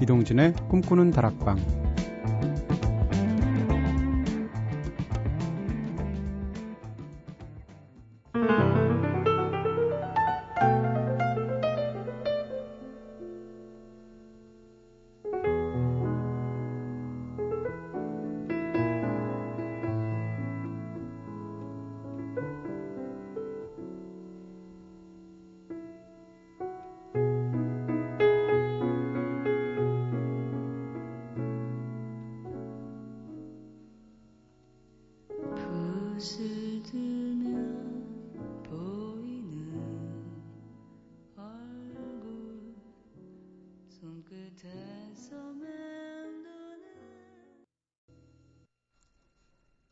이동진의 꿈꾸는 다락방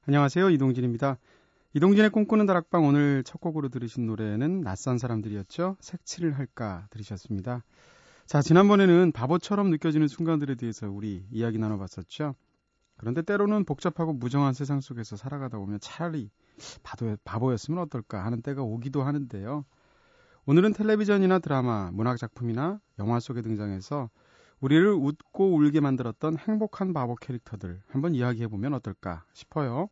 안녕하세요. 이동진입니다. 이동진의 꿈꾸는 다락방 오늘 첫 곡으로 들으신 노래는 낯선 사람들이었죠. 색칠을 할까 들으셨습니다. 자, 지난번에는 바보처럼 느껴지는 순간들에 대해서 우리 이야기 나눠봤었죠. 그런데 때로는 복잡하고 무정한 세상 속에서 살아가다 보면 차라리 바보, 바보였으면 어떨까 하는 때가 오기도 하는데요. 오늘은 텔레비전이나 드라마, 문학작품이나 영화 속에 등장해서 우리를 웃고 울게 만들었던 행복한 바보 캐릭터들 한번 이야기해보면 어떨까 싶어요.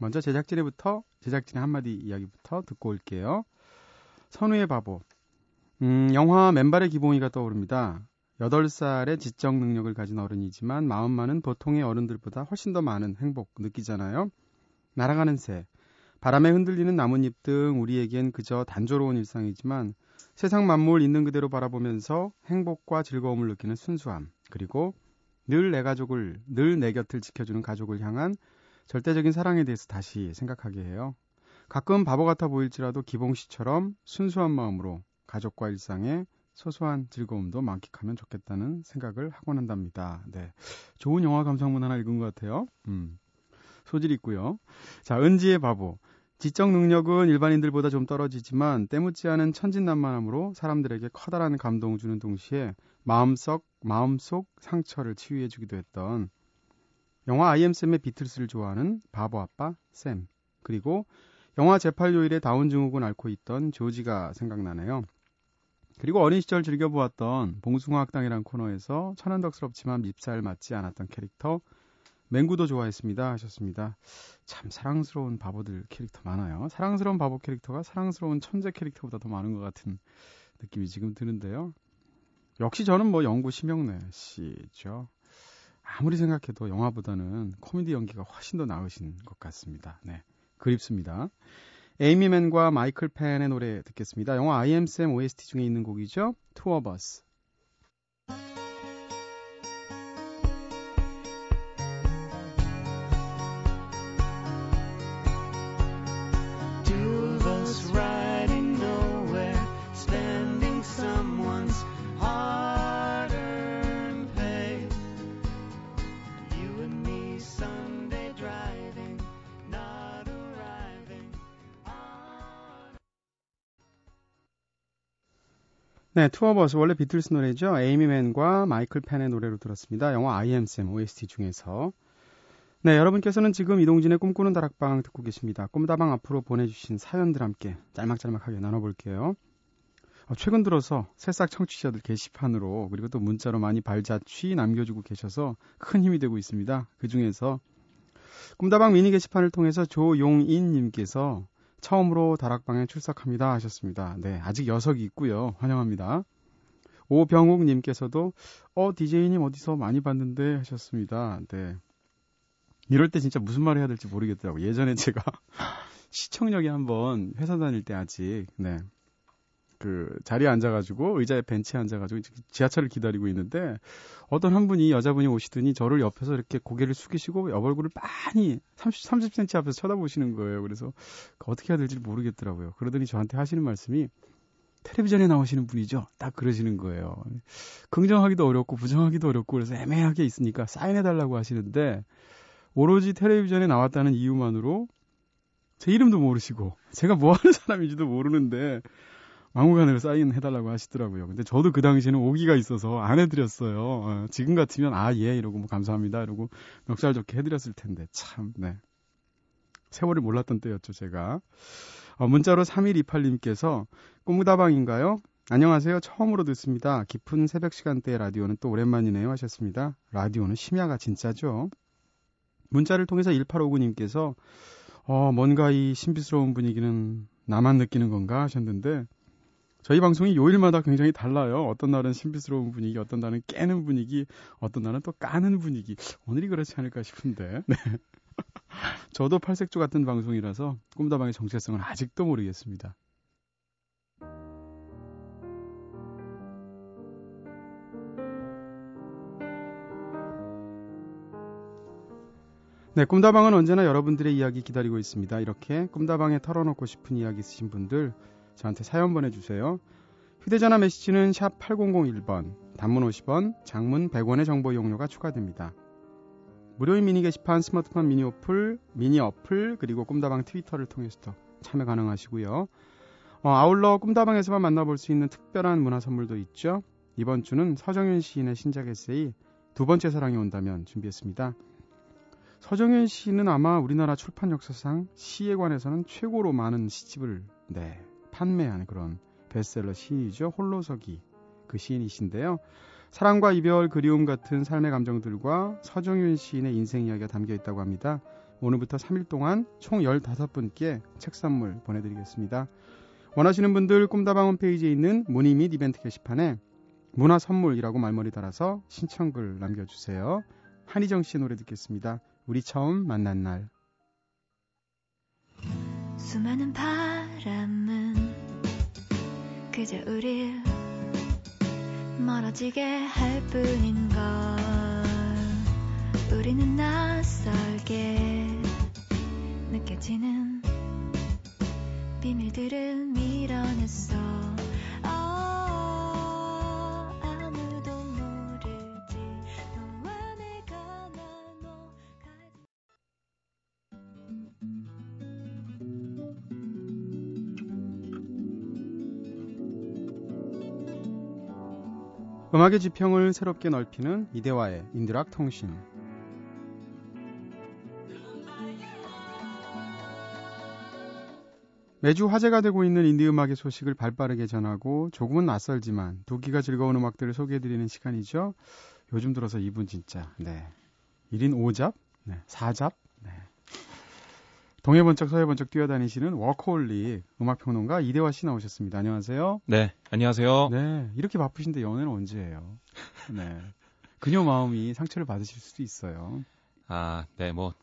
먼저 제작진의부터 제작진의 한마디 이야기부터 듣고 올게요. 선우의 바보. 음, 영화 맨발의 기봉이가 떠오릅니다. 8살의 지적 능력을 가진 어른이지만 마음만은 보통의 어른들보다 훨씬 더 많은 행복 느끼잖아요. 날아가는 새, 바람에 흔들리는 나뭇잎 등 우리에겐 그저 단조로운 일상이지만 세상 만물 있는 그대로 바라보면서 행복과 즐거움을 느끼는 순수함, 그리고 늘 내 가족을, 늘 내 곁을 지켜주는 가족을 향한 절대적인 사랑에 대해서 다시 생각하게 해요. 가끔 바보 같아 보일지라도 기봉 씨처럼 순수한 마음으로 가족과 일상에 소소한 즐거움도 만끽하면 좋겠다는 생각을 하곤 한답니다. 네. 좋은 영화 감상문 하나 읽은 것 같아요. 음. 소질 있고요. 자, 은지의 바보. 지적 능력은 일반인들보다 좀 떨어지지만 때묻지 않은 천진난만함으로 사람들에게 커다란 감동을 주는 동시에 마음속 마음속 상처를 치유해 주기도 했던 영화 아이엠 쌤의 비틀스를 좋아하는 바보 아빠 샘 그리고 영화 제8요일에 다운 증후군 앓고 있던 조지가 생각나네요. 그리고 어린 시절 즐겨보았던 봉숭아 학당이란 코너에서 천연덕스럽지만 밉살 맞지 않았던 캐릭터 맹구도 좋아했습니다 하셨습니다. 참 사랑스러운 바보들 캐릭터 많아요. 사랑스러운 바보 캐릭터가 사랑스러운 천재 캐릭터보다 더 많은 것 같은 느낌이 지금 드는데요. 역시 저는 뭐 영구 심영래 씨죠. 아무리 생각해도 영화보다는 코미디 연기가 훨씬 더 나으신 것 같습니다. 네. 그립습니다. 에이미 맨과 마이클 펜의 노래 듣겠습니다. 영화 I am Sam OST 중에 있는 곡이죠. Two of Us. 네, Two of Us 원래 비틀스 노래죠. 에이미 맨과 마이클 펜의 노래로 들었습니다. 영화 I am Sam OST 중에서. 네, 여러분께서는 지금 이동진의 꿈꾸는 다락방 듣고 계십니다. 꿈다방 앞으로 보내주신 사연들 함께 짤막짤막하게 나눠볼게요. 어, 최근 들어서 새싹 청취자들 게시판으로 그리고 또 문자로 많이 발자취 남겨주고 계셔서 큰 힘이 되고 있습니다. 그 중에서 꿈다방 미니 게시판을 통해서 조용인님께서 처음으로 다락방에 출석합니다 하셨습니다. 네, 아직 여석이 있고요. 환영합니다. 오병욱 님께서도 어 DJ님 어디서 많이 봤는데 하셨습니다. 네. 이럴 때 진짜 무슨 말을 해야 될지 모르겠더라고요. 예전에 제가 시청역에 한번 회사 다닐 때 아직 네. 그 자리에 앉아가지고 의자에 벤치에 앉아가지고 지하철을 기다리고 있는데 어떤 한 분이 여자분이 오시더니 저를 옆에서 이렇게 고개를 숙이시고 옆 얼굴을 많이 30 30cm 앞에서 쳐다보시는 거예요. 그래서 어떻게 해야 될지 모르겠더라고요. 그러더니 저한테 하시는 말씀이 텔레비전에 나오시는 분이죠. 딱 그러시는 거예요. 긍정하기도 어렵고 부정하기도 어렵고 그래서 애매하게 있으니까 사인해 달라고 하시는데 오로지 텔레비전에 나왔다는 이유만으로 제 이름도 모르시고 제가 뭐 하는 사람인지도 모르는데 막무가내로 사인 해달라고 하시더라고요. 근데 저도 그 당시에는 오기가 있어서 안 해드렸어요. 어, 지금 같으면 아, 예, 이러고 뭐 감사합니다. 이러고 멱살 좋게 해드렸을 텐데, 참, 네. 세월을 몰랐던 때였죠, 제가. 어, 문자로 3128님께서 꿈다방인가요? 안녕하세요. 처음으로 듣습니다. 깊은 새벽 시간대 라디오는 또 오랜만이네요 하셨습니다. 라디오는 심야가 진짜죠. 문자를 통해서 1859님께서 어, 뭔가 이 신비스러운 분위기는 나만 느끼는 건가 하셨는데 저희 방송이 요일마다 굉장히 달라요. 어떤 날은 신비스러운 분위기, 어떤 날은 깨는 분위기, 어떤 날은 또 까는 분위기. 오늘이 그렇지 않을까 싶은데. 네. 저도 팔색조 같은 방송이라서 꿈다방의 정체성은 아직도 모르겠습니다. 네, 꿈다방은 언제나 여러분들의 이야기 기다리고 있습니다. 이렇게 꿈다방에 털어놓고 싶은 이야기 있으신 분들 저한테 사연 보내주세요. 휴대전화 메시지는 샵 8001번, 단문 50원, 장문 100원의 정보 이용료가 추가됩니다. 무료인 미니 게시판, 스마트폰 미니 어플, 미니 어플, 그리고 꿈다방 트위터를 통해서도 참여 가능하시고요. 어, 아울러 꿈다방에서만 만나볼 수 있는 특별한 문화 선물도 있죠. 이번 주는 서정윤 시인의 신작 에세이 두 번째 사랑이 온다면 준비했습니다. 서정현 씨는 아마 우리나라 출판 역사상 시에 관해서는 최고로 많은 시집을 네, 판매한 그런 베스트셀러 시인이죠. 홀로서기 그 시인이신데요. 사랑과 이별, 그리움 같은 삶의 감정들과 서정윤 시인의 인생 이야기가 담겨 있다고 합니다. 오늘부터 3일 동안 총 15분께 책 선물 보내드리겠습니다. 원하시는 분들 꿈다방 홈페이지에 있는 문의 및 이벤트 게시판에 문화 선물이라고 말머리 달아서 신청글 남겨주세요. 한희정 씨 노래 듣겠습니다. 우리 처음 만난 날. 수많은 바람은 그저 우릴 멀어지게 할 뿐인 걸. 우리는 낯설게 느껴지는 비밀들을 밀어냈어 음악의 지평을 새롭게 넓히는 이대화의 인디록 통신. 매주 화제가 되고 있는 인디 음악의 소식을 발빠르게 전하고 조금은 낯설지만 듣기가 즐거운 음악들을 소개해드리는 시간이죠. 요즘 들어서 이분 진짜. 네. 1인 5job, 네. 4job, 네 동에 번쩍 서에 번쩍 뛰어다니시는 워커홀릭 음악평론가 이대화 씨 나오셨습니다. 안녕하세요. 네, 안녕하세요. 네, 이렇게 바쁘신데 연애는 언제 해요? 네. 그녀 마음이 상처를 받으실 수도 있어요. 아, 네, 뭐.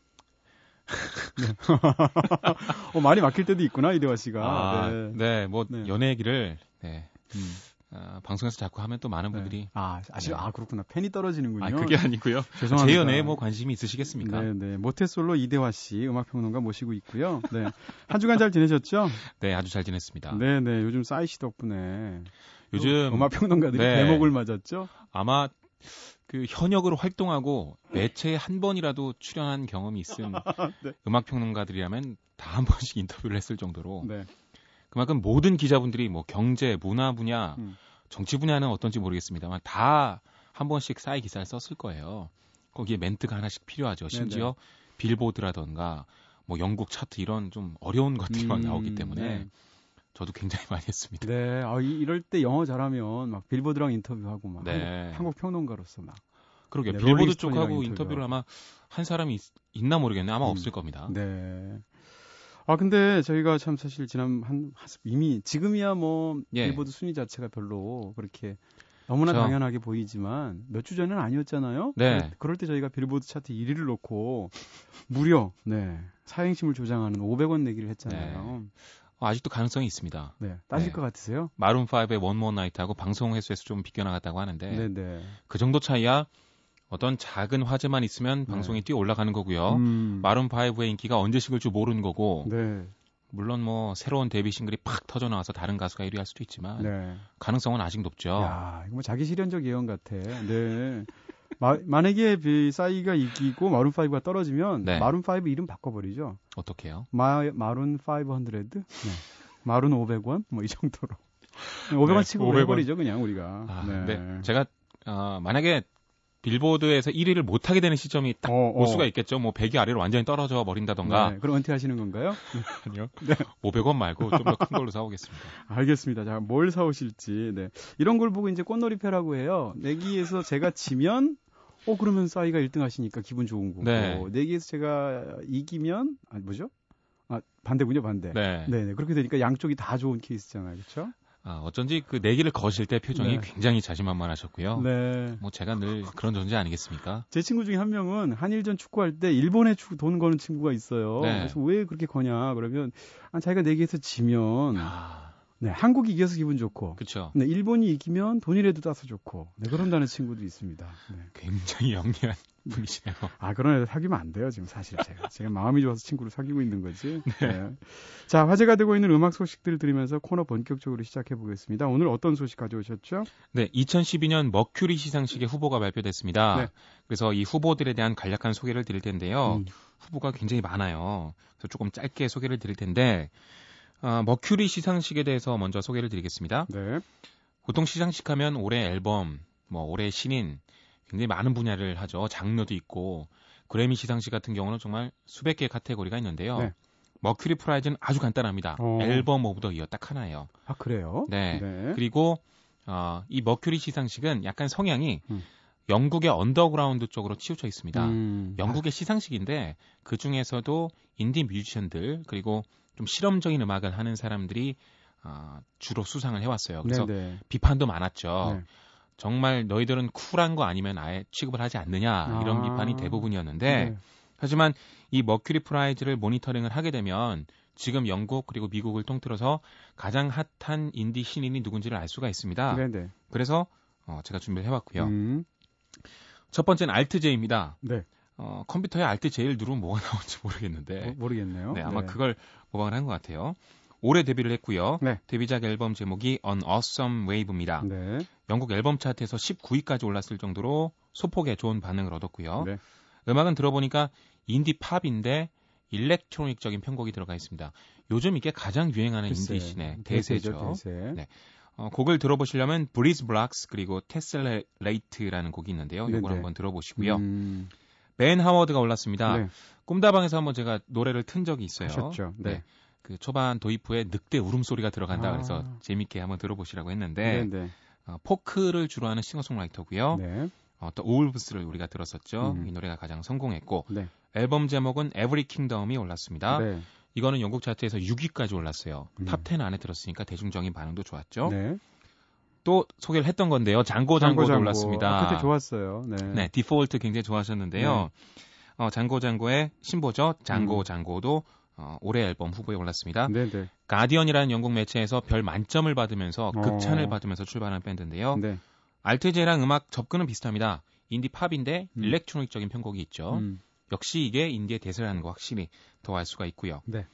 네. 어, 말이 막힐 때도 있구나, 이대화 씨가. 아, 네. 네, 뭐, 네. 연애 얘기를, 네. 음. 아, 방송에서 자꾸 하면 또 많은 네. 분들이 네. 아 아시 네. 아 그렇구나 팬이 떨어지는군요. 아 그게 아니고요. 죄송합니다. 제 연애에 뭐 관심이 있으시겠습니까? 네, 네. 모태솔로 이대화 씨 음악 평론가 모시고 있고요. 네. 한 주간 잘 지내셨죠? 네, 아주 잘 지냈습니다. 네, 네. 요즘 싸이 씨 덕분에 요즘 음악 평론가들이 네. 대목을 맞았죠? 아마 그 현역으로 활동하고 매체에 한 번이라도 출연한 경험이 있은 네. 음악 평론가들이라면 다 한 번씩 인터뷰를 했을 정도로 네. 그만큼 모든 기자분들이 뭐 경제, 문화 분야, 음. 정치 분야는 어떤지 모르겠습니다만 다 한 번씩 싸이 기사를 썼을 거예요. 거기에 멘트가 하나씩 필요하죠. 심지어 네네. 빌보드라던가 뭐 영국 차트 이런 좀 어려운 것들이 음, 막 나오기 때문에 네. 저도 굉장히 많이 했습니다. 네, 아, 이럴 때 영어 잘하면 막 빌보드랑 인터뷰하고 막 네. 한국, 한국 평론가로서 막 그러게 네, 빌보드 쪽하고 인터뷰를 아마 한 사람이 있, 나 모르겠네 아마 음, 없을 겁니다. 네. 아 근데 저희가 참 사실 지난 한 이미 지금이야 뭐 예. 빌보드 순위 자체가 별로 그렇게 너무나 저... 당연하게 보이지만 몇 주 전에는 아니었잖아요. 네. 그럴 때 저희가 빌보드 차트 1위를 놓고 무려 네 사행심을 조장하는 500원 내기를 했잖아요. 네. 어, 아직도 가능성이 있습니다. 네. 따질 네. 것 같으세요? 마룬 5의 원모 나이트하고 방송 횟수에서 좀 비껴나갔다고 하는데 네네. 네. 그 정도 차이야 어떤 작은 화제만 있으면 네. 방송이 뛰어 올라가는 거고요. 음. 마룬 5의 인기가 언제 식을 줄 모르는 거고. 네. 물론 뭐 새로운 데뷔 싱글이 팍 터져 나와서 다른 가수가 1위 할 수도 있지만 네. 가능성은 아직 높죠. 야, 이거 뭐 자기 실현적 예언 같아. 네. 마, 만약에 싸이가 이기고 마룬 5가 떨어지면 네. 마룬 5 이름 바꿔버리죠. 어떻게요? 마 마룬 500? 네. 마룬 500원? 뭐 이 정도로. 500원 치고 500원. 해버리죠 그냥 우리가. 아, 네. 제가 어, 만약에 빌보드에서 1위를 못하게 되는 시점이 딱올 어, 어. 수가 있겠죠. 뭐 100위 아래로 완전히 떨어져 버린다던가. 네, 그럼 은퇴하시는 건가요? 아니요. 네. 500원 말고 좀 더 큰 걸로 사오겠습니다. 알겠습니다. 자, 뭘 사오실지. 네. 이런 걸 보고 이제 꽃놀이패라고 해요. 내기에서 제가 지면 어 그러면 싸이가 1등 하시니까 기분 좋은 거고 네. 내기에서 제가 이기면 아니 뭐죠? 아 반대군요 반대. 네. 네 그렇게 되니까 양쪽이 다 좋은 케이스잖아요, 그렇죠? 아, 어쩐지 그 내기를 거실 때 표정이 네. 굉장히 자신만만하셨고요. 네. 뭐 제가 늘 그런 존재 아니겠습니까? 제 친구 중에 한 명은 한일전 축구할 때 일본에 돈 거는 친구가 있어요. 네. 그래서 왜 그렇게 거냐 그러면 아, 자기가 내기에서 지면 아... 네, 한국이 이겨서 기분 좋고. 그렇죠. 네, 일본이 이기면 돈이라도 따서 좋고. 네, 그런다는 친구도 있습니다. 네. 굉장히 영리한 분이시네요. 아, 그런 애들 사귀면 안 돼요, 지금 사실 제가. 제가 마음이 좋아서 친구를 사귀고 있는 거지. 네. 네. 자, 화제가 되고 있는 음악 소식들을 들으면서 코너 본격적으로 시작해 보겠습니다. 오늘 어떤 소식 가져오셨죠? 네, 2012년 머큐리 시상식의 후보가 발표됐습니다. 네. 그래서 이 후보들에 대한 간략한 소개를 드릴 텐데요. 음. 후보가 굉장히 많아요. 그래서 조금 짧게 소개를 드릴 텐데 어, 머큐리 시상식에 대해서 먼저 소개를 드리겠습니다. 네. 보통 시상식 하면 올해 앨범, 뭐 올해 신인 굉장히 많은 분야를 하죠. 장르도 있고 그래미 시상식 같은 경우는 정말 수백 개의 카테고리가 있는데요. 네. Mercury Prize는 아주 간단합니다. 어. Album of the Year 딱 하나예요. 아 그래요? 네. 네. 그리고 어, 이 머큐리 시상식은 약간 성향이 음. 영국의 언더그라운드 쪽으로 치우쳐 있습니다. 음. 영국의 시상식인데 그 중에서도 인디 뮤지션들 그리고 좀 실험적인 음악을 하는 사람들이 어, 주로 수상을 해왔어요. 그래서 네네. 비판도 많았죠. 네. 정말 너희들은 쿨한 거 아니면 아예 취급을 하지 않느냐 이런 아. 비판이 대부분이었는데 네. 하지만 이 Mercury Prize를 모니터링을 하게 되면 지금 영국 그리고 미국을 통틀어서 가장 핫한 인디 신인이 누군지를 알 수가 있습니다. 네네. 그래서 어, 제가 준비를 해왔고요. 음. 첫 번째는 알트제입니다. 네. 어, 컴퓨터에 알트 제일 누르면 뭐가 나올지 모르겠는데. 모, 르겠네요 네, 아마 네. 그걸 모방을 한 것 같아요. 올해 데뷔를 했고요. 네. 데뷔작 앨범 제목이 An Awesome Wave입니다. 네. 영국 앨범 차트에서 19위까지 올랐을 정도로 소폭의 좋은 반응을 얻었고요. 네. 음악은 들어보니까 인디 팝인데 일렉트로닉적인 편곡이 들어가 있습니다. 요즘 이게 가장 유행하는 인디 씬의 대세죠. 대세. 네. 어, 곡을 들어보시려면 Breezeblocks 그리고 Tessellate라는 곡이 있는데요. 이걸 한번 들어보시고요. 음... 벤 하워드가 올랐습니다. 네. 꿈다방에서 한번 제가 노래를 튼 적이 있어요. 하셨죠. 네. 네. 그 초반 도입부에 늑대 울음소리가 들어간다 아. 그래서 재밌게 한번 들어보시라고 했는데 네, 네. 어, 포크를 주로 하는 싱어송라이터고요. 네. 어, The Wolves를 우리가 들었었죠. 음. 이 노래가 가장 성공했고 네. 앨범 제목은 Every Kingdom이 올랐습니다. 네. 이거는 영국 차트에서 6위까지 올랐어요. 음. top 10 안에 들었으니까 대중적인 반응도 좋았죠. 네. 또 소개를 했던 건데요. 장고 장고도 장고, 올랐습니다. 아, 그때 좋았어요. 네. 네, 디폴트 굉장히 좋아하셨는데요. 네. 어, 장고 장고의 신보죠. 장고 음. 장고도 어, 올해 앨범 후보에 올랐습니다. 네네. 네. 가디언이라는 영국 매체에서 별 만점을 받으면서 어. 극찬을 받으면서 출발한 밴드인데요. 네. 알트제이랑 음악 접근은 비슷합니다. 인디 팝인데 음. electronic적인 편곡이 있죠. 음. 역시 이게 인디의 대세라는 거 확실히 더 알 수가 있고요. 네.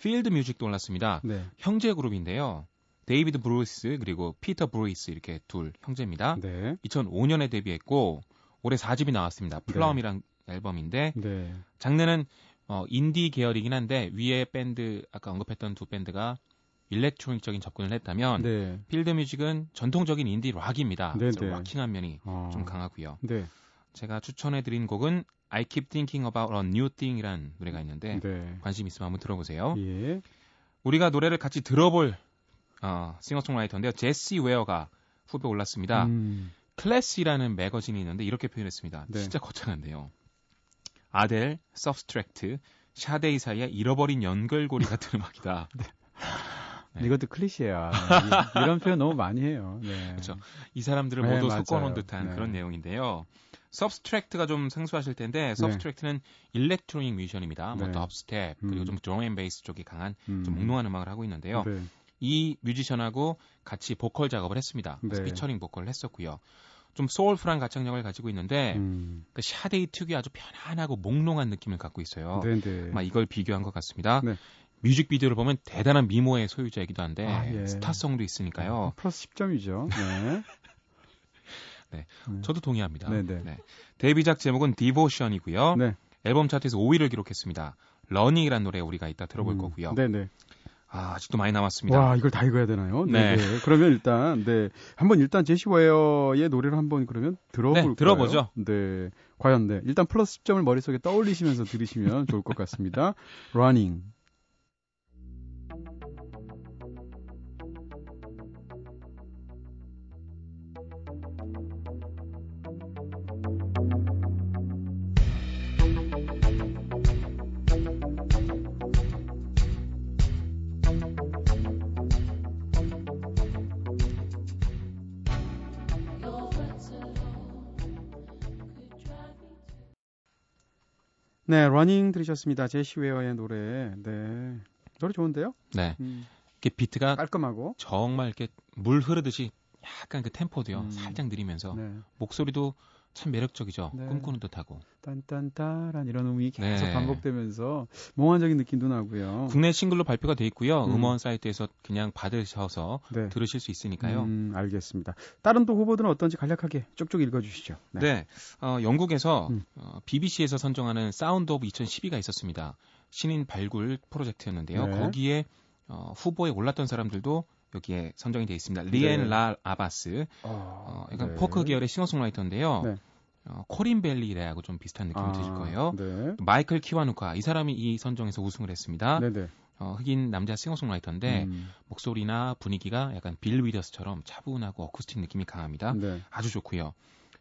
필드 뮤직도 올랐습니다. 네. 형제 그룹인데요. 데이비드 브루위스 그리고 피터 브루위스 이렇게 둘 형제입니다. 네. 2005년에 데뷔했고 올해 4집이 나왔습니다. Plumb이란 네. 앨범인데 네. 장르는 어, 인디 계열이긴 한데 위에 밴드 아까 언급했던 두 밴드가 electronic적인 접근을 했다면 네. 필드 뮤직은 전통적인 인디 락입니다. 네, 네. rocking한 면이 아. 좀 강하고요. 네. 제가 추천해드린 곡은 I Keep Thinking About a New Thing이라는 노래가 있는데 네. 관심 있으면 한번 들어보세요. 예. 우리가 노래를 같이 들어볼 어, 싱어송라이터인데요. 제시 웨어가 후보에 올랐습니다. 음. 클래시라는 매거진이 있는데 이렇게 표현했습니다. 네. 진짜 거창한데요. 아델, 서브스트랙트, 샤데이 사이에 잃어버린 연결고리 같은 음악이다. 네. 네. 이것도 클리셰야. 이런 표현 너무 많이 해요. 네. 그렇죠. 이 사람들을 네, 모두 섞어놓은 듯한 네. 그런 내용인데요. 서브스트랙트가 좀 생소하실 텐데 서브스트랙트는 electronic 뮤지션입니다. 뭐 dubstep 그리고 음. 좀 drum and bass 쪽이 강한 음. 좀 몽롱한 음악을 하고 있는데요. 네. 이 뮤지션하고 같이 보컬 작업을 했습니다. 네. 피처링 보컬을 했었고요. 좀 soulful한 가창력을 가지고 있는데 음. 그 샤데이 특유의 아주 편안하고 몽롱한 느낌을 갖고 있어요. 네네. 네. 막 이걸 비교한 것 같습니다. 네. 뮤직비디오를 보면 대단한 미모의 소유자이기도 한데 아, 예. 스타성도 있으니까요. 플러스 10점이죠. 네. 네. 네. 저도 동의합니다. 네네. 네. 데뷔작 제목은 Devotion이고요. 네. 앨범 차트에서 5위를 기록했습니다. Running이라는 노래 우리가 이따 들어볼 음. 거고요. 네네. 아, 아직도 많이 남았습니다. 와, 이걸 다 읽어야 되나요? 네. 네. 그러면 일단 네. 한번 일단 제시 웨어의 노래를 한번 그러면 들어볼까요? 네, 들어보죠. 네. 과연 네. 일단 플러스 10점을 머릿속에 떠올리시면서 들으시면 좋을 것 같습니다. Running. 네, Running 들으셨습니다. 제시 웨어의 노래. 네. 노래 좋은데요? 네. 음. 이게 비트가 깔끔하고 정말 이렇게 물 흐르듯이 약간 그 템포도요. 음. 살짝 느리면서 네. 목소리도 참 매력적이죠. 네. 꿈꾸는 듯하고. 딴딴따란 이런 음이 계속 네. 반복되면서 몽환적인 느낌도 나고요. 국내 싱글로 발표가 돼 있고요. 음원 사이트에서 그냥 받으셔서 네. 들으실 수 있으니까요. 음, 알겠습니다. 다른 또 후보들은 어떤지 간략하게 쭉쭉 읽어주시죠. 네. 네. 어, 영국에서 음. 어, BBC에서 선정하는 Sound of 2012가 있었습니다. 신인 발굴 프로젝트였는데요. 네. 거기에 어, 후보에 올랐던 사람들도 여기에 선정이 되어 있습니다. 리안 네. 라 하바스. 어, 어 약간 네. 포크 계열의 싱어송라이터인데요. 네. 어, 코린 베일리 래하고 좀 비슷한 느낌이 아, 드실 거예요. 네. 마이클 키와누카 이 사람이 이 선정에서 우승을 했습니다. 네네. 네. 어, 흑인 남자 싱어송라이터인데 음. 목소리나 분위기가 약간 빌 위더스처럼 차분하고 어쿠스틱 느낌이 강합니다. 네. 아주 좋고요.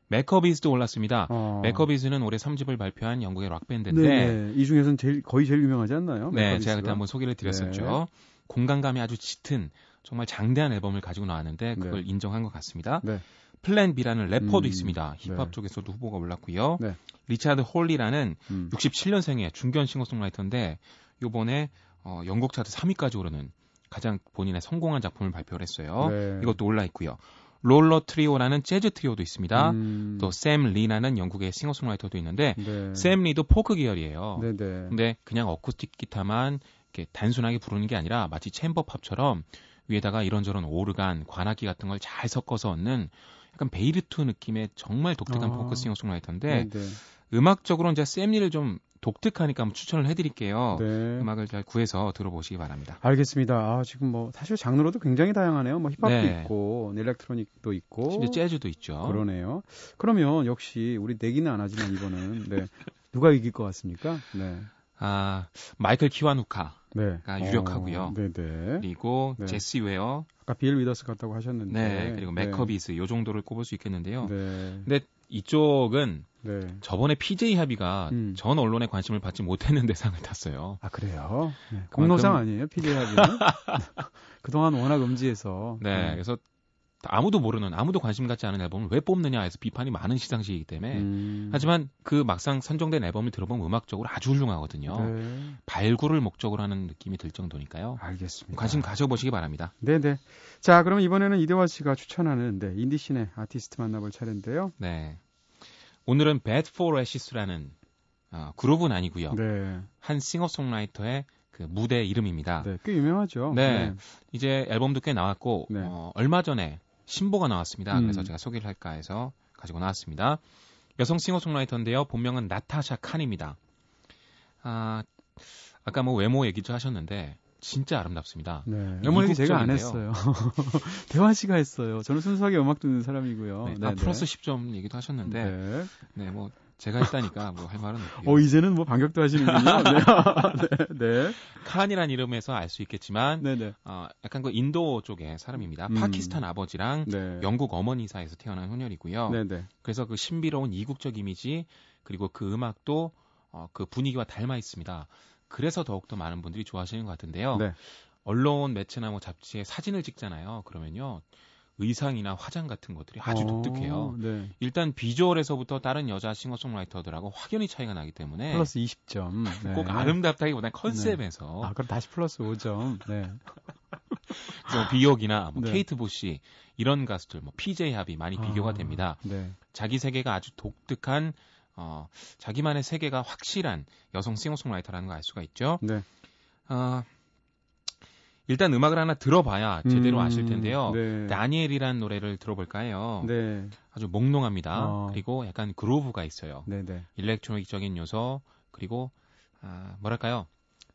맥커비즈도 올랐습니다. 어. 맥커비즈는 올해 3집을 발표한 영국의 락 밴드인데 네, 이 중에서는 제일 거의 제일 유명하지 않나요? 네, 맥커비즈가? 제가 그때 한번 소개를 드렸었죠. 네. 공간감이 아주 짙은 정말 장대한 앨범을 가지고 나왔는데 그걸 네. 인정한 것 같습니다. 네. 플랜 B라는 래퍼도 음, 있습니다. 힙합 네. 쪽에서도 후보가 올랐고요. 네. 리차드 홀리라는 음. 67년생의 중견 싱어송라이터인데 요번에 어, 영국 차트 3위까지 오르는 가장 본인의 성공한 작품을 발표를 했어요. 네. 이것도 올라 있고요. 롤러 트리오라는 재즈 트리오도 있습니다. 음. 또 샘 리라는 영국의 싱어송라이터도 있는데 네. 샘 리도 포크 계열이에요. 네네. 네. 근데 그냥 어쿠스틱 기타만 이렇게 단순하게 부르는 게 아니라 마치 chamber pop처럼 위에다가 이런저런 오르간, 관악기 같은 걸 잘 섞어서 얻는 약간 베이루트 느낌의 정말 독특한 아. 포크 싱어송라이터인데 네네. 음악적으로 이제 샘리를 좀 독특하니까 한번 추천을 해드릴게요. 네. 음악을 잘 구해서 들어보시기 바랍니다. 알겠습니다. 아, 지금 뭐 사실 장르로도 굉장히 다양하네요. 뭐 힙합도 네. 있고, 일렉트로닉도 있고, 심지어 재즈도 있죠. 그러네요. 그러면 역시 우리 내기는 안 하지만 이번은 네. 누가 이길 것 같습니까? 네. 아 마이클 키와누카. 네. 유력하고요. 어, 네네. 그리고 네. 제시 웨어. 아까 빌 위더스 같다고 하셨는데. 네. 그리고 네. 맥커비스 요 정도를 꼽을 수 있겠는데요. 네. 근데 이쪽은 네. 저번에 PJ 하비가 음. 전 언론의 관심을 받지 못했는 대상을 탔어요. 아 그래요? 네. 공로상 아니에요 PJ 하비는? 그동안 워낙 음지에서. 네. 네. 그래서 아무도 모르는 아무도 관심 갖지 않은 앨범을 왜 뽑느냐 해서 비판이 많은 시상식이기 때문에 음. 하지만 그 막상 선정된 앨범을 들어보면 음악적으로 아주 훌륭하거든요. 네. 발굴을 목적으로 하는 느낌이 들 정도니까요. 알겠습니다. 관심 가져보시기 바랍니다. 네네. 자 그럼 이번에는 이대화 씨가 추천하는 네, 인디씬의 아티스트 만나볼 차례인데요. 네. 오늘은 Bad for Ashes라는 어, 그룹은 아니고요. 네. 한 싱어송라이터의 그 무대 이름입니다. 네, 꽤 유명하죠. 네, 네. 이제 앨범도 꽤 나왔고 네. 어, 얼마 전에 신보가 나왔습니다. 음. 그래서 제가 소개를 할까 해서 가지고 나왔습니다. 여성 싱어송라이터인데요. 본명은 나타샤 칸입니다. 아, 아까 뭐 외모 얘기도 하셨는데 진짜 아름답습니다. 네. 외모 얘기 제가 안 했어요. 대화 씨가 했어요. 저는 순수하게 음악 듣는 사람이고요. 네, 아, 네, 플러스 10점 얘기도 하셨는데 네, 네 뭐 제가 했다니까 뭐 할 말은 없고요. 어 이제는 뭐 반격도 하시는군요. 네. 네. 네. 칸이란 이름에서 알 수 있겠지만 네네. 네. 어, 약간 그 인도 쪽의 사람입니다. 음. 파키스탄 아버지랑 네. 영국 어머니 사이에서 태어난 혼혈이고요. 네네. 네. 그래서 그 신비로운 이국적 이미지 그리고 그 음악도 어, 그 분위기와 닮아 있습니다. 그래서 더욱더 많은 분들이 좋아하시는 것 같은데요. 네. 언론 매체나 뭐 잡지에 사진을 찍잖아요. 그러면요. 의상이나 화장 같은 것들이 아주 어, 독특해요. 네. 일단 비주얼에서부터 다른 여자 싱어송라이터들하고 확연히 차이가 나기 때문에 플러스 20점. 네. 꼭 아름답다기보다는 컨셉에서 네. 아 그럼 다시 플러스 5점. 네. 그래서 뭐 네. 케이트 부시 이런 가수들 뭐 PJ 하비 많이 비교가 아, 됩니다. 네. 자기 세계가 아주 독특한 어, 자기만의 세계가 확실한 여성 싱어송라이터라는 걸 알 수가 있죠. 네. 어, 일단 음악을 하나 들어봐야 제대로 음, 아실 텐데요. 네. 다니엘이라는 노래를 들어볼까 해요. 네. 아주 몽롱합니다. 어. 그리고 약간 그루브가 있어요. 네네. 네. 일렉트로닉적인 요소 그리고 아, 뭐랄까요?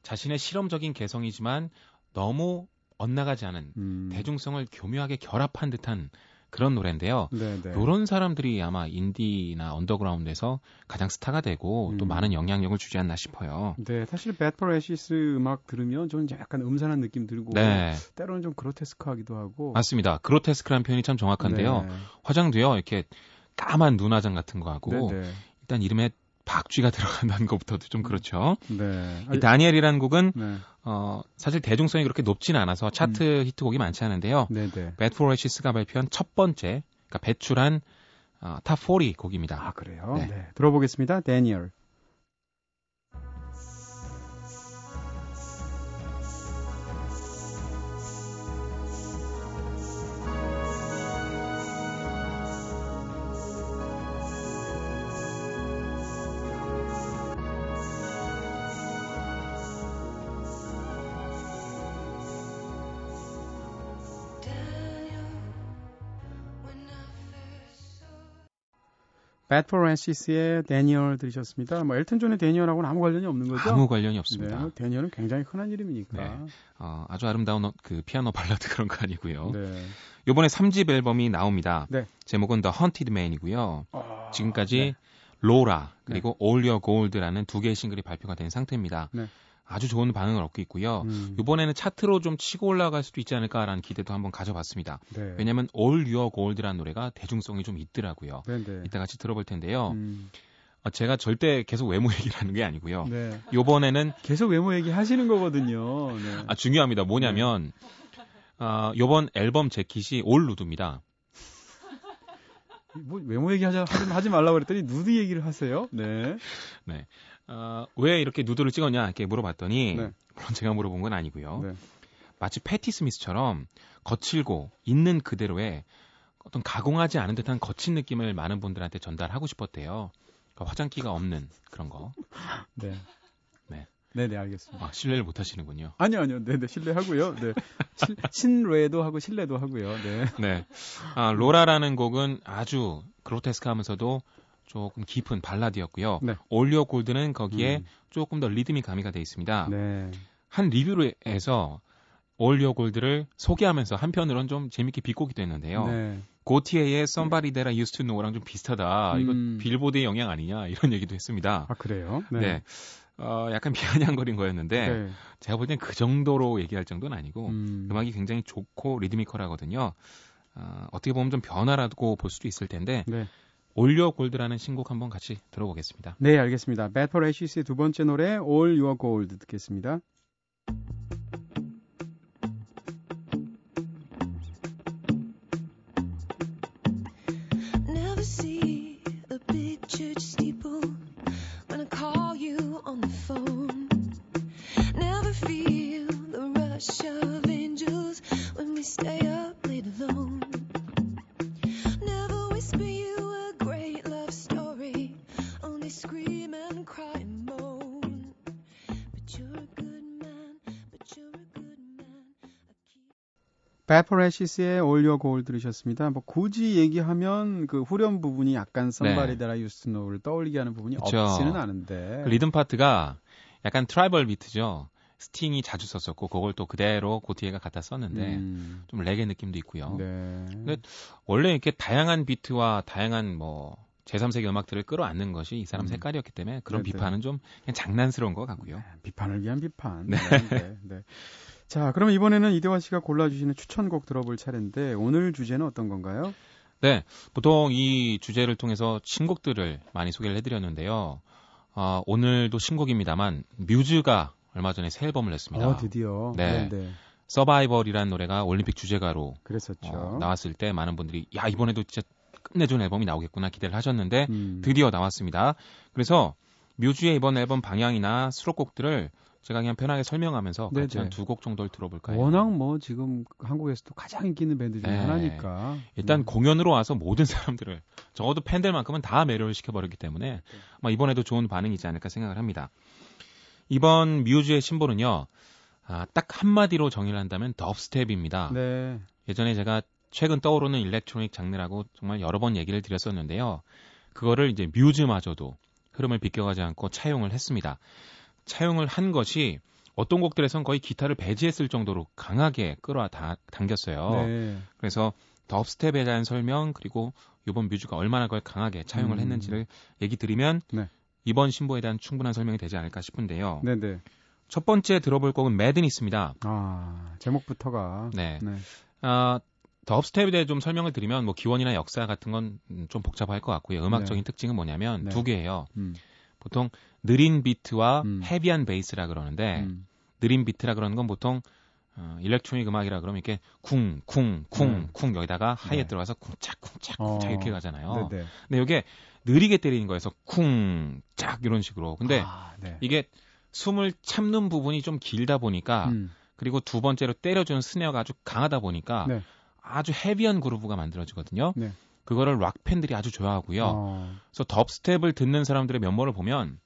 자신의 실험적인 개성이지만 너무 엇나가지 않은 음. 대중성을 교묘하게 결합한 듯한 그런 노래인데요. 네네. 이런 사람들이 아마 인디나 언더그라운드에서 가장 스타가 되고 음. 또 많은 영향력을 주지 않나 싶어요. 네, 사실 Bat for Lashes 음악 들으면 저는 약간 음산한 느낌 들고 네. 때로는 좀 그로테스크하기도 하고. 맞습니다. 그로테스크라는 표현이 참 정확한데요. 네. 화장도요 이렇게 까만 눈화장 같은 거 하고 네네. 일단 이름에 박쥐가 들어간다는 것부터도 좀 그렇죠. 네. 이 다니엘이라는 곡은 네. 어, 사실 대중성이 그렇게 높지는 않아서 차트 음. 히트곡이 많지 않은데요. 네네. Bat for Lashes가 발표한 첫 번째, 그러니까 배출한 어, top 40 곡입니다. 아 그래요? 네. 네. 들어보겠습니다. 다니엘. Bat for Lashes의 데니얼 들으셨습니다. 뭐 엘튼 존의 데니얼하고는 아무 관련이 없는 거죠? 아무 관련이 없습니다. 네, 데니얼은 굉장히 흔한 이름이니까. 네. 어, 아주 아름다운 그 피아노 발라드 그런 거 아니고요. 네. 이번에 3집 앨범이 나옵니다. 네. 제목은 The Haunted Man이고요. 아, 지금까지 네. 로라 그리고 네. All Your Gold라는 두 개의 싱글이 발표가 된 상태입니다. 네. 아주 좋은 반응을 얻고 있고요. 음. 이번에는 차트로 좀 치고 올라갈 수도 있지 않을까라는 기대도 한번 가져봤습니다. 네. 왜냐하면 All Your Gold라는 노래가 대중성이 좀 있더라고요. 네, 네. 이따 같이 들어볼 텐데요. 음. 어, 제가 절대 계속 외모 얘기를 하는 게 아니고요. 네. 이번에는 계속 외모 얘기 하시는 거거든요. 네. 아 중요합니다. 뭐냐면 어, 이번 앨범 재킷이 올 누드입니다. 뭐 외모 얘기 하자 하지 말라고 그랬더니 누드 얘기를 하세요. 네. 네. 어, 왜 이렇게 누드를 찍었냐 이렇게 물어봤더니 네. 물론 제가 물어본 건 아니고요. 네. 마치 패티 스미스처럼 거칠고 있는 그대로의 어떤 가공하지 않은 듯한 거친 느낌을 많은 분들한테 전달하고 싶었대요. 그러니까 화장기가 없는 그런 거. 네. 네. 네 네, 알겠습니다. 아, 신뢰를 못 하시는군요. 아니요, 아니요. 네 네, 신뢰하고요. 네. 신뢰도 하고 신뢰도 하고요. 네. 네. 아, 로라라는 곡은 아주 그로테스크 하면서도 조금 깊은 발라드였고요. 네. 올리오 골드는 거기에 음. 조금 더 리듬이 가미가 돼 있습니다. 네. 한 리뷰에서 올리오 골드를 소개하면서 한편으로는 좀 재밌게 비꼬기도 했는데요. 네. 고티에의 Somebody That I Used to Know랑 좀 비슷하다. 음. 이거 빌보드의 영향 아니냐 이런 얘기도 했습니다. 아 그래요? 네. 네. 어, 약간 비아냥거린 거였는데 네. 제가 볼 땐 그 정도로 얘기할 정도는 아니고 음. 악이 굉장히 좋고 리드미컬하거든요. 어, 어떻게 보면 좀 변화라고 볼 수도 있을 텐데 네. 올려 골드라는 신곡 한번 같이 들어보겠습니다. 네, 알겠습니다. For Ashes의 두 번째 노래 All Your Gold 듣겠습니다. 베퍼레시스의 올려 고울 들으셨습니다. 뭐 굳이 얘기하면 그 후렴 부분이 약간 Somebody That I 네. Used to Know를 떠올리게 하는 부분이 그쵸. 없지는 않은데 그 리듬 파트가 약간 tribal 비트죠. 스팅이 자주 썼었고 그걸 또 그대로 고티에가 갖다 썼는데 음. 좀 레게 느낌도 있고요. 네. 근데 원래 이렇게 다양한 비트와 다양한 뭐 제3세계 음악들을 끌어안는 것이 이 사람 음. 색깔이었기 때문에 그런 네네. 비판은 좀 그냥 장난스러운 것 같고요. 네, 비판을 위한 비판. 네. 네. 네. 자, 그럼 이번에는 이대화 씨가 골라주시는 추천곡 들어볼 차례인데 오늘 주제는 어떤 건가요? 네, 보통 이 주제를 통해서 신곡들을 많이 소개를 해드렸는데요. 어, 오늘도 신곡입니다만 뮤즈가 얼마 전에 새 앨범을 냈습니다. 어, 드디어. 네. 네, 네. 서바이벌이라는 노래가 올림픽 주제가로 그랬었죠. 어, 나왔을 때 많은 분들이 야 이번에도 진짜 끝내준 앨범이 나오겠구나 기대를 하셨는데 음. 드디어 나왔습니다. 그래서 뮤즈의 이번 앨범 방향이나 수록곡들을 제가 그냥 편하게 설명하면서 같이 한 두 곡 정도를 들어볼까요? 워낙 뭐 지금 한국에서도 가장 인기 있는 밴드 중에 네. 하나니까. 일단 음. 공연으로 와서 모든 사람들을 적어도 팬들만큼은 다 매료를 시켜버렸기 때문에 네. 아마 이번에도 좋은 반응이지 않을까 생각을 합니다. 이번 뮤즈의 심볼은요. 아, 딱 한마디로 정의를 한다면 dubstep입니다. 네. 예전에 제가 최근 떠오르는 일렉트로닉 장르라고 정말 여러 번 얘기를 드렸었는데요. 그거를 이제 뮤즈마저도 흐름을 비껴가지 않고 차용을 했습니다. 차용을 한 것이 어떤 곡들에선 거의 기타를 배제했을 정도로 강하게 끌어 당겼어요. 네. 그래서 덥스텝에 대한 설명 그리고 이번 뮤즈가 얼마나 그걸 강하게 차용을 음. 했는지를 얘기 드리면 네. 이번 신보에 대한 충분한 설명이 되지 않을까 싶은데요. 네네. 네. 첫 번째 들어볼 곡은 매드니스입니다. 아 제목부터가 네. 네. 아 dubstep에 대해 좀 설명을 드리면 뭐 기원이나 역사 같은 건 좀 복잡할 것 같고요. 음악적인 네. 특징은 뭐냐면 네. 두 개예요. 음. 보통 느린 비트와 음. 헤비한 베이스라 그러는데 음. 느린 비트라 그러는 건 보통 어, 일렉트로닉 음악이라 그러면 이렇게 쿵, 쿵, 쿵, 네. 쿵 여기다가 하이에 네. 들어가서 쿵짝, 쿵짝, 쿵짝 어. 이렇게 가잖아요. 네네. 근데 이게 느리게 때리는 거에서 쿵, 짝 이런 식으로. 근데 아, 네. 이게 숨을 참는 부분이 좀 길다 보니까 음. 그리고 두 번째로 때려주는 snare가 아주 강하다 보니까 네. 아주 헤비한 그루브가 만들어지거든요. 네. 그거를 락 팬들이 아주 좋아하고요. 어. 그래서 dubstep을 듣는 사람들의 면모를 보면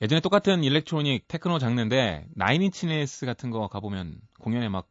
예전에 똑같은 일렉트로닉 테크노 장르인데 Nine Inch Nails 같은 거 가보면 공연에 막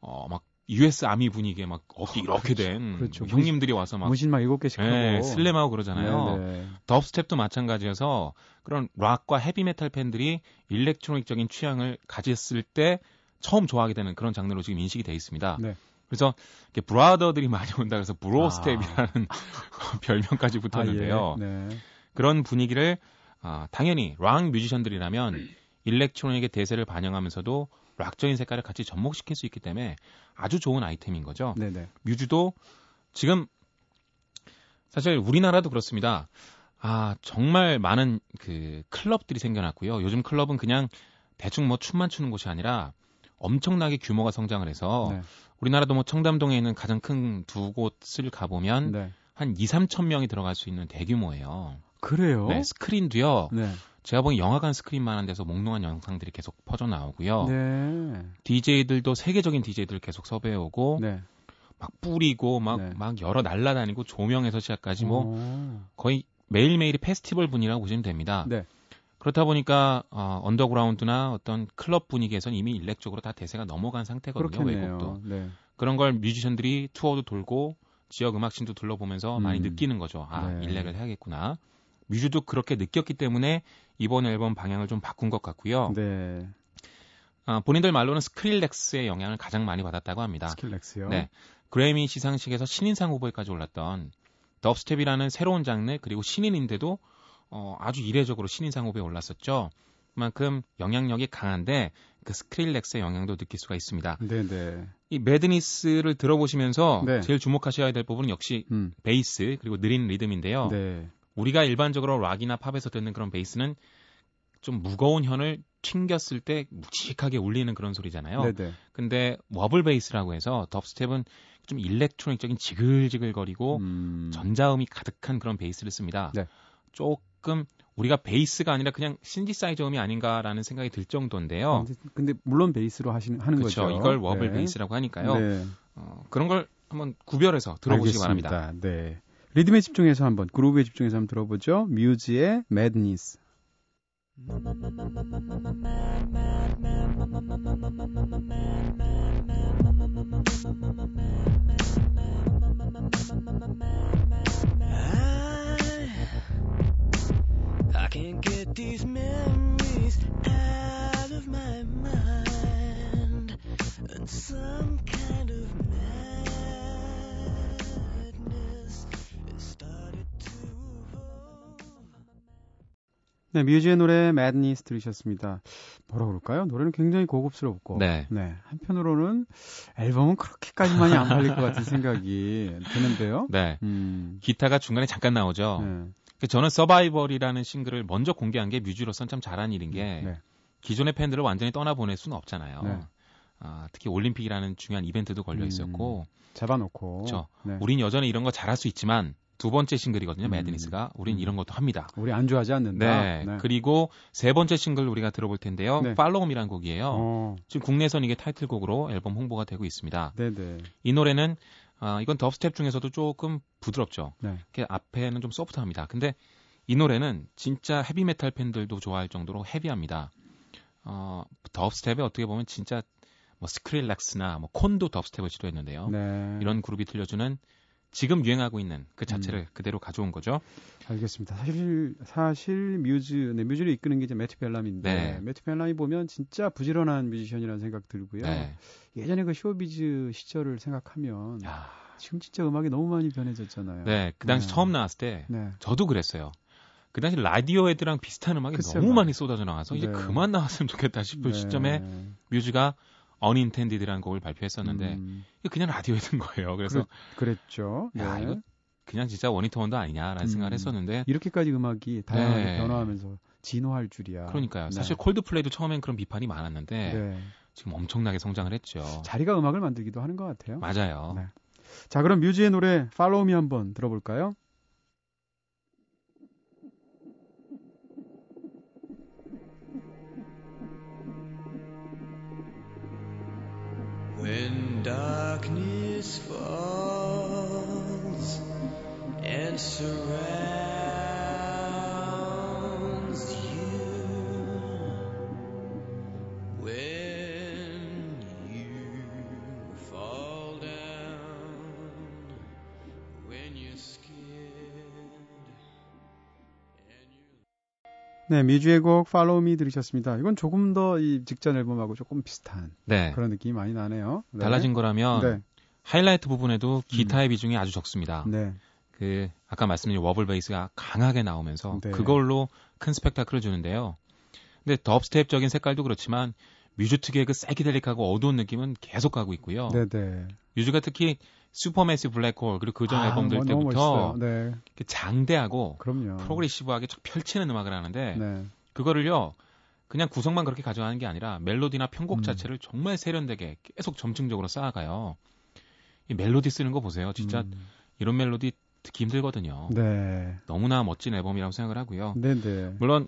어, 막 US Army 분위기에 막 어깨 이렇게 된 그렇죠. 형님들이 와서 막 문신 막 일곱 개씩 네, 하고 슬램하고 그러잖아요. 네네. dubstep도 마찬가지여서 그런 락과 헤비메탈 팬들이 일렉트로닉적인 취향을 가졌을 때 처음 좋아하게 되는 그런 장르로 지금 인식이 돼 있습니다. 네. 그래서 이렇게 brother들이 많이 온다 그래서 brostep이라는 아. 별명까지 붙었는데요. 아, 예. 네. 그런 분위기를 아, 당연히 락 뮤지션들이라면 일렉트로닉의 대세를 반영하면서도 락적인 색깔을 같이 접목시킬 수 있기 때문에 아주 좋은 아이템인 거죠. 네네. 뮤즈도 지금 사실 우리나라도 그렇습니다. 아, 정말 많은 그 클럽들이 생겨났고요. 요즘 클럽은 그냥 대충 뭐 춤만 추는 곳이 아니라 엄청나게 규모가 성장을 해서 네. 우리나라도 뭐 청담동에 있는 가장 큰 두 곳을 가보면 네. 한 2, 3천 명이 들어갈 수 있는 대규모예요. 그래요? 네, 스크린도요. 네. 제가 보기 영화관 스크린만한 데서 몽롱한 영상들이 계속 퍼져 나오고요. 네. DJ들도 세계적인 DJ들 계속 섭외해 오고 네. 막 뿌리고 막막 네. 막 여러 날라다니고 조명에서 시작까지 뭐 오. 거의 매일매일이 페스티벌 분위라고 보시면 됩니다. 네. 그렇다 보니까 어, 언더그라운드나 어떤 클럽 분위기에선 이미 일렉적으로 다 대세가 넘어간 상태거든요. 그렇겠네요. 외국도. 네. 그런 걸 뮤지션들이 투어도 돌고 지역 음악신도 둘러보면서 음. 많이 느끼는 거죠. 아, 네. 일렉을 해야겠구나. 뮤즈도 그렇게 느꼈기 때문에 이번 앨범 방향을 좀 바꾼 것 같고요. 네. 아, 본인들 말로는 스크릴렉스의 영향을 가장 많이 받았다고 합니다. 스크릴렉스요? 네. 그래미 시상식에서 신인상 후보에까지 올랐던 dubstep이라는 새로운 장르 그리고 신인인데도 어, 아주 이례적으로 신인상 후보에 올랐었죠. 그만큼 영향력이 강한데 그 스크릴렉스의 영향도 느낄 수가 있습니다. 네네. 네. 이 Madness를 들어보시면서 네. 제일 주목하셔야 될 부분은 역시 음. 베이스 그리고 느린 리듬인데요. 네. 우리가 일반적으로 락이나 팝에서 듣는 그런 베이스는 좀 무거운 현을 튕겼을 때 묵직하게 울리는 그런 소리잖아요. 네네. 근데 wobble bass라고 해서 dubstep은 좀 electronic적인 지글지글거리고 음... 전자음이 가득한 그런 베이스를 씁니다. 네. 조금 우리가 베이스가 아니라 그냥 신디사이저 음이 아닌가라는 생각이 들 정도인데요. 근데 물론 베이스로 하시는 하는 그쵸, 거죠. 이걸 wobble 네. bass라고 하니까요. 네. 어, 그런 걸 한번 구별해서 들어보시기 알겠습니다. 바랍니다. 네. 리듬에 집중해서 한번 groove에 집중해서 한번 들어보죠. 뮤즈의 Madness. Can't get these memories out of my mind. And some kind of 네, 뮤즈의 노래 Madness 들으셨습니다. 뭐라 그럴까요? 노래는 굉장히 고급스럽고, 네. 네. 한편으로는 앨범은 그렇게까지만이 안 팔릴 것 같은 생각이 드는데요. 네. 음. 기타가 중간에 잠깐 나오죠. 네. 그 저는 Survival이라는 싱글을 먼저 공개한 게 뮤즈로선 참 잘한 일인 게 네. 기존의 팬들을 완전히 떠나보낼 수는 없잖아요. 네. 아, 특히 올림픽이라는 중요한 이벤트도 걸려 있었고 음, 잡아놓고 그렇죠. 네. 우린 여전히 이런 거 잘할 수 있지만 두 번째 싱글이거든요. 음. Madness가. 우린 음. 이런 것도 합니다. 우리 안 좋아하지 않는다. 네. 네. 그리고 세 번째 싱글 우리가 들어볼 텐데요. 네. Follow Me란 곡이에요. 어. 지금 국내선 이게 타이틀곡으로 앨범 홍보가 되고 있습니다. 네네. 이 노래는 아, 이건 덥스텝 중에서도 조금 부드럽죠. 네. 앞에는 좀 소프트합니다. 근데 이 노래는 진짜 헤비메탈 팬들도 좋아할 정도로 헤비합니다. 어, 덥스텝에 어떻게 보면 진짜 뭐 스크릴렉스나 뭐 콘도 덥스텝을 시도했는데요. 네. 이런 그룹이 들려주는 지금 유행하고 있는 그 자체를 음. 그대로 가져온 거죠. 알겠습니다. 사실 사실 뮤즈 네, 뮤즈를 이끄는 게 이제 매튜 벨람인데 네. 매튜 벨람이 보면 진짜 부지런한 뮤지션이라는 생각 들고요. 네. 예전에 그 쇼비즈 시절을 생각하면 야. 지금 진짜 음악이 너무 많이 변해졌잖아요. 네, 그 당시 네. 처음 나왔을 때 네. 저도 그랬어요. 그 당시 라디오헤드랑 비슷한 음악이 글쎄요. 너무 많이 쏟아져 나와서 이제 네. 그만 나왔으면 좋겠다 싶을 시점에 뮤즈가 어닌텐디드라는 곡을 발표했었는데 음. 그냥 라디오였던 거예요. 그래서 그 랬, 죠 야, 네. 이거 그냥 진짜 원히터원도 아니냐라는 음. 생각을 했었는데 이렇게까지 음악이 다양하게 네. 변화하면서 진화할 줄이야. 그러니까요. 네. 사실 콜드플레이도 처음엔 그런 비판이 많았는데 네. 지금 엄청나게 성장을 했죠. 자리가 음악을 만들기도 하는 것 같아요. 맞아요. 네. 자, 그럼 뮤즈의 노래 Follow Me 한번 들어볼까요? When darkness falls and surrounds 네, 뮤즈의 곡 Follow Me 들으셨습니다. 이건 조금 더 이 직전 앨범하고 조금 비슷한 네. 그런 느낌이 많이 나네요. 네. 달라진 거라면 네. 하이라이트 부분에도 기타의 음. 비중이 아주 적습니다. 네. 그 아까 말씀드린 wobble bass가 강하게 나오면서 네. 그걸로 큰 스펙타클을 주는데요. 근데 dubstep적인 색깔도 그렇지만 뮤즈 특유의 그 사이키델릭하고 어두운 느낌은 계속 가고 있고요. 네네. 네. 뮤즈가 특히 Supermassive Black Hole 그리고 그전 아, 앨범들 뭐, 때부터 네. 장대하고 그럼요. 프로그레시브하게 펼치는 음악을 하는데 네. 그거를요 그냥 구성만 그렇게 가져가는 게 아니라 멜로디나 편곡 음. 자체를 정말 세련되게 계속 점층적으로 쌓아가요. 이 멜로디 쓰는 거 보세요. 진짜 음. 이런 멜로디 듣기 힘들거든요. 네. 너무나 멋진 앨범이라고 생각을 하고요. 네네. 네. 물론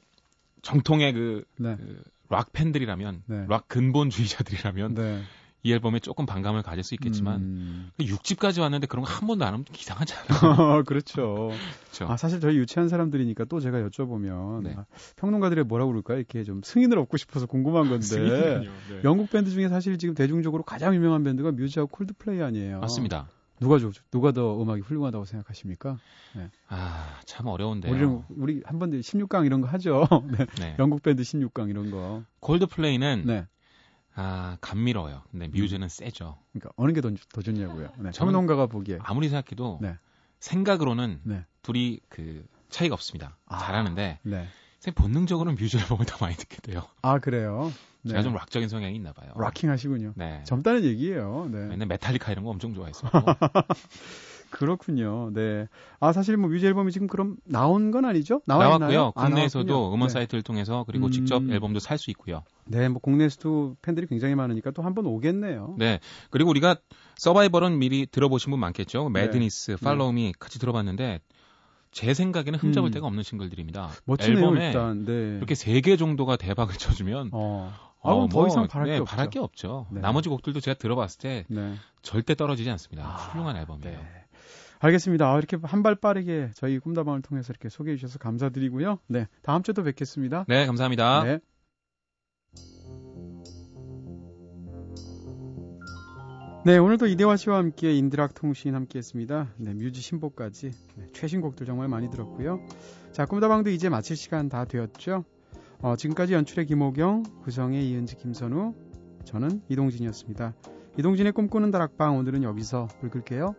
정통의 그, 네. 그 락 팬들이라면 네. 락 근본주의자들이라면 네. 이 앨범에 조금 반감을 가질 수 있겠지만 음. 6집까지 왔는데 그런 거 한 번도 안 하면 이상하잖아요. 그렇죠. 그렇죠. 아, 사실 저희 유치한 사람들이니까 또 제가 여쭤보면 네. 아, 평론가들이 뭐라고 그럴까요? 이렇게 좀 승인을 얻고 싶어서 궁금한 건데 네. 영국 밴드 중에 사실 지금 대중적으로 가장 유명한 밴드가 뮤즈하고 콜드플레이 아니에요. 맞습니다. 누가 좋, 누가 더 음악이 훌륭하다고 생각하십니까? 네. 아, 참 어려운데요. 우리 우리 한번 16강 이런 거 하죠. 네. 네. 영국 밴드 16강 이런 거. 콜드플레이는 네. 아, 감미로워요. 근데 뮤즈는 음. 세죠. 그러니까 어느 게더 좋냐고요. 네. 전문가가 보기에 아무리 생각해도 네. 생각으로는 네. 둘이 그 차이가 없습니다. 아, 잘하는데 네. 본능적으로는 뮤즈 앨범을 더 많이 듣게 돼요. 아 그래요? 제가 네. 좀 락적인 성향이 있나 봐요. rocking 하시군요. 네. 젊다는 얘기예요. 네. 맨날 메탈리카 이런 거 엄청 좋아했어요. 그렇군요. 네. 아 사실 뭐 뮤즈 앨범이 지금 그럼 나온 건 아니죠? 나왔고요. 아, 국내에서도 아, 음원 네. 사이트를 통해서 그리고 음... 직접 앨범도 살 수 있고요. 네, 뭐 국내에서도 팬들이 굉장히 많으니까 또 한 번 오겠네요. 네. 그리고 우리가 Survival은 미리 들어보신 분 많겠죠. Madness, Follow Me 네. 같이 들어봤는데 제 생각에는 흠잡을 음. 데가 없는 싱글들입니다. 멋지네요, 앨범에 일단. 네. 이렇게 세 개 정도가 대박을 쳐주면 어. 아, 어, 더 뭐, 이상 바랄 네, 게 없죠. 바랄 게 없죠. 네. 나머지 곡들도 제가 들어봤을 때 네. 절대 떨어지지 않습니다. 아, 훌륭한 앨범이에요. 네. 알겠습니다. 아, 이렇게 한 발 빠르게 저희 꿈다방을 통해서 이렇게 소개해 주셔서 감사드리고요. 네, 다음 주에도 뵙겠습니다. 네, 감사합니다. 네. 네, 오늘도 이대화 씨와 함께 인드락 통신 함께 했습니다. 네, 뮤지 신보까지 네, 최신곡들 정말 많이 들었고요. 자, 꿈다방도 이제 마칠 시간 다 되었죠. 어, 지금까지 연출의 김호경, 구성의 이은지, 김선우, 저는 이동진이었습니다. 이동진의 꿈꾸는 다락방 오늘은 여기서 불 끌게요.